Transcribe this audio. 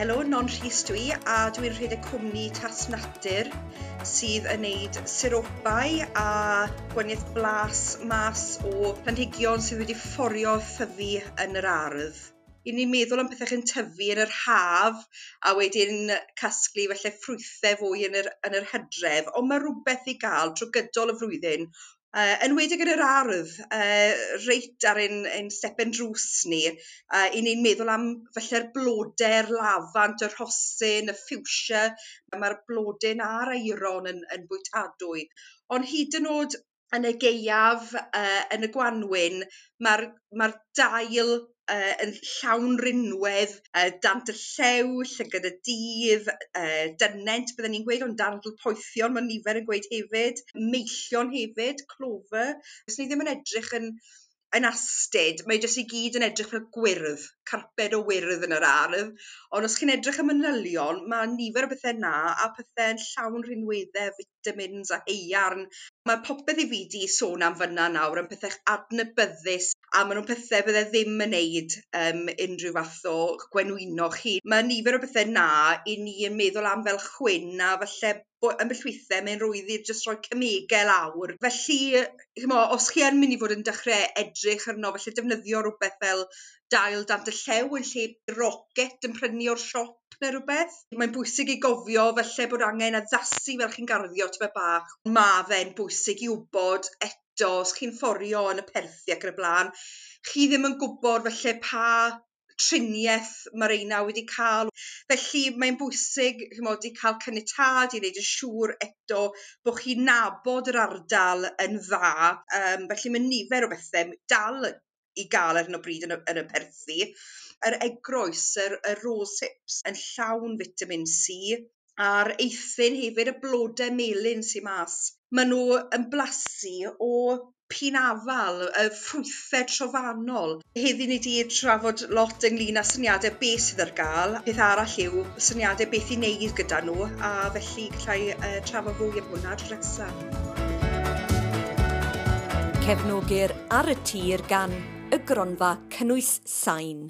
Helo, Non Rhys dwi a dwi'n rhedeg cwmni Tas Natur sydd yn neud siropau a gwaniaeth blas mas o planhigion sydd wedi fforio ffyddi yn yr ardd. I ni'n meddwl am pethau chi'n tyfu yn yr haf a wedyn casglu felly ffrwythau fwy yn yr, yn yr hydref, ond mae rhywbeth i gael trwy gydol y flwyddyn Yy enwedig yn yr ardd uh, reit ar ein ein stepen drws ni uh, 'yn ni'n meddwl am falle'r blode'r lafant y rhosyn y ffiwsia, mae'r ma'r blodyn a'r aeron yn yn bwytadwy ond hyd yn oed yn y geiaf uh, yn y Gwanwyn ma'r ma'r dail uh, yn llawn rinwedd uh, dant y llew llygad y dydd uh, dynent byddwn ni'n gweud ond darndl poethion mae nifer yn gweud hefyd. Meillion hefyd clover. Os i ddim yn edrych yn yn astud, mae jyst i gyd yn edrych fel gwyrdd, carped o wyrdd yn yr ardd. Ond os chi'n edrych y manylion, mae nifer o bethau na a pethau'n llawn rhinweddau, vitamins a heiarn. Mae popeth i fi di sôn am fyna nawr yn pethau adnabyddus a maen nhw'n pethau bydde ddim yn neud um, unrhyw fath o gwenwyno chi. Mae nifer o bethau na i ni yn meddwl am fel chwyn a falle yn weithiau mae'n rwydd i jyst rhoi cymegau lawr. Felly, chymo, os chi yn mynd i fod yn dechrau edrych arno, felly defnyddio rhywbeth fel dail dant y llew yn lle rocket yn prynu o'r siop neu rhywbeth. Mae'n bwysig i gofio felly bod angen addasu fel chi'n garddio tybe bach. Mae fe'n bwysig i wybod eto, os chi'n fforio yn y perthi ac yn y blaen, chi ddim yn gwybod felly pa triniaeth ma'r reina wedi cael. Felly mae'n bwysig ch'mod i cael caniatâd i wneud yn siŵr eto bod chi'n nabod yr ardal yn dda Um, felly mae nifer o bethau dal i ga'l o bryd yn y yn y perthi. Yr egroes, yr y rosehip yn llawn vitamin C a'r eithin hefyd y blodau melyn sy'n mas. Maen nhw yn blasu o pinafal y ffrwythau trofannol. Heddi ni wedi trafod lot ynglyn â syniadau beth sydd ar gael. Peth arall yw syniadau beth i wneud gyda nhw a felly gallai uh, trafod fwy am hwnna tro nesaf. Cefnogir ar y tir gan y gronfa cynnwys sain.